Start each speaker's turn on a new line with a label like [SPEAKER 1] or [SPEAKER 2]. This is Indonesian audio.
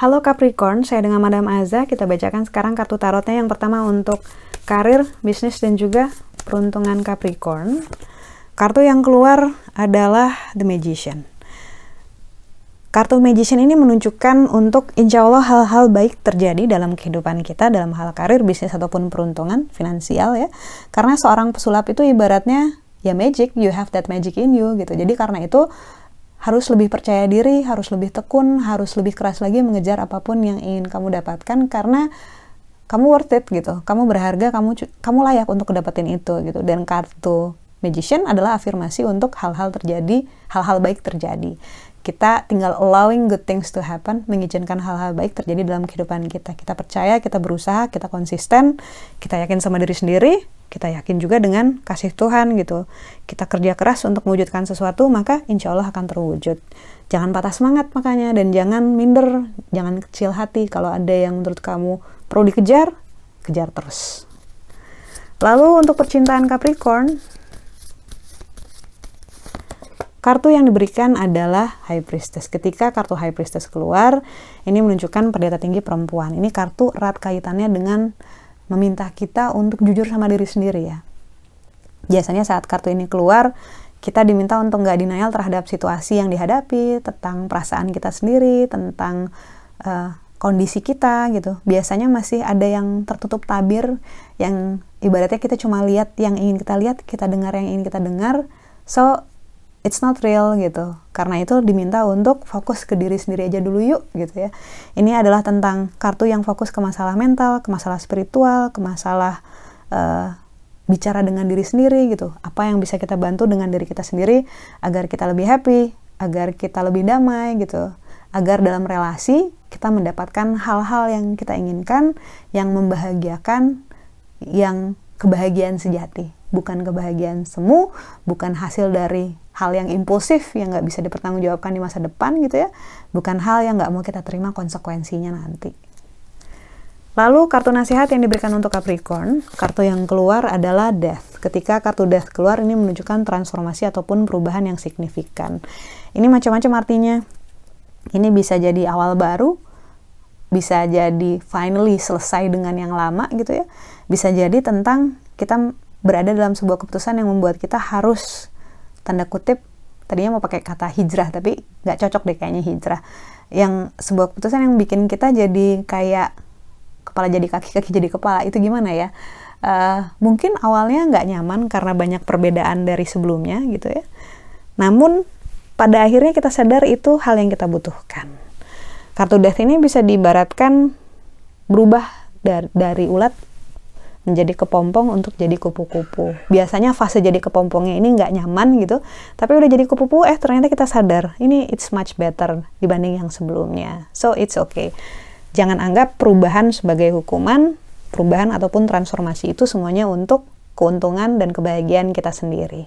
[SPEAKER 1] Halo Capricorn, saya dengan Madam Aza. Kita bacakan sekarang kartu tarotnya yang pertama untuk karir, bisnis, dan juga peruntungan Capricorn. Kartu yang keluar adalah The Magician. Kartu Magician ini menunjukkan untuk insya Allah hal-hal baik terjadi dalam kehidupan kita, dalam hal karir, bisnis, ataupun peruntungan finansial ya. Karena seorang pesulap itu ibaratnya ya magic, you have that magic in you gitu. Jadi karena itu harus lebih percaya diri, harus lebih tekun, harus lebih keras lagi mengejar apa pun yang ingin kamu dapatkan karena kamu worth it gitu. Kamu berharga, kamu kamu layak untuk dapetin itu gitu. Dan kartu magician adalah afirmasi untuk hal-hal terjadi, hal-hal baik terjadi. Kita tinggal allowing good things to happen, mengizinkan hal-hal baik terjadi dalam kehidupan kita. Kita percaya, kita berusaha, kita konsisten, kita yakin sama diri sendiri, kita yakin juga dengan kasih Tuhan gitu. Kita kerja keras untuk mewujudkan sesuatu, maka insya Allah akan terwujud. Jangan patah semangat makanya, dan jangan minder, jangan kecil hati. Kalau ada yang menurut kamu perlu dikejar, kejar terus. Lalu untuk percintaan Capricorn, kartu yang diberikan adalah High Priestess. Ketika kartu High Priestess keluar, ini menunjukkan pendeta tinggi perempuan. Ini kartu erat kaitannya dengan meminta kita untuk jujur sama diri sendiri ya. Biasanya saat kartu ini keluar, kita diminta untuk nggak denial terhadap situasi yang dihadapi, tentang perasaan kita sendiri, tentang uh, kondisi kita gitu. Biasanya masih ada yang tertutup tabir, yang ibaratnya kita cuma lihat yang ingin kita lihat, kita dengar yang ingin kita dengar. So it's not real gitu. Karena itu diminta untuk fokus ke diri sendiri aja dulu yuk gitu ya. Ini adalah tentang kartu yang fokus ke masalah mental, ke masalah spiritual, ke masalah uh, bicara dengan diri sendiri gitu. Apa yang bisa kita bantu dengan diri kita sendiri agar kita lebih happy, agar kita lebih damai gitu. Agar dalam relasi kita mendapatkan hal-hal yang kita inginkan, yang membahagiakan, yang kebahagiaan sejati bukan kebahagiaan semu, bukan hasil dari hal yang impulsif yang nggak bisa dipertanggungjawabkan di masa depan gitu ya, bukan hal yang nggak mau kita terima konsekuensinya nanti. Lalu kartu nasihat yang diberikan untuk Capricorn, kartu yang keluar adalah Death. Ketika kartu Death keluar ini menunjukkan transformasi ataupun perubahan yang signifikan. Ini macam-macam artinya. Ini bisa jadi awal baru, bisa jadi finally selesai dengan yang lama gitu ya. Bisa jadi tentang kita berada dalam sebuah keputusan yang membuat kita harus tanda kutip tadinya mau pakai kata hijrah tapi nggak cocok deh kayaknya hijrah. Yang sebuah keputusan yang bikin kita jadi kayak kepala jadi kaki kaki jadi kepala itu gimana ya? Uh, mungkin awalnya nggak nyaman karena banyak perbedaan dari sebelumnya gitu ya. Namun pada akhirnya kita sadar itu hal yang kita butuhkan. Kartu death ini bisa diibaratkan berubah dari, dari ulat menjadi kepompong untuk jadi kupu-kupu. Biasanya fase jadi kepompongnya ini nggak nyaman gitu, tapi udah jadi kupu-kupu, eh ternyata kita sadar ini it's much better dibanding yang sebelumnya. So it's okay. Jangan anggap perubahan sebagai hukuman, perubahan ataupun transformasi itu semuanya untuk keuntungan dan kebahagiaan kita sendiri.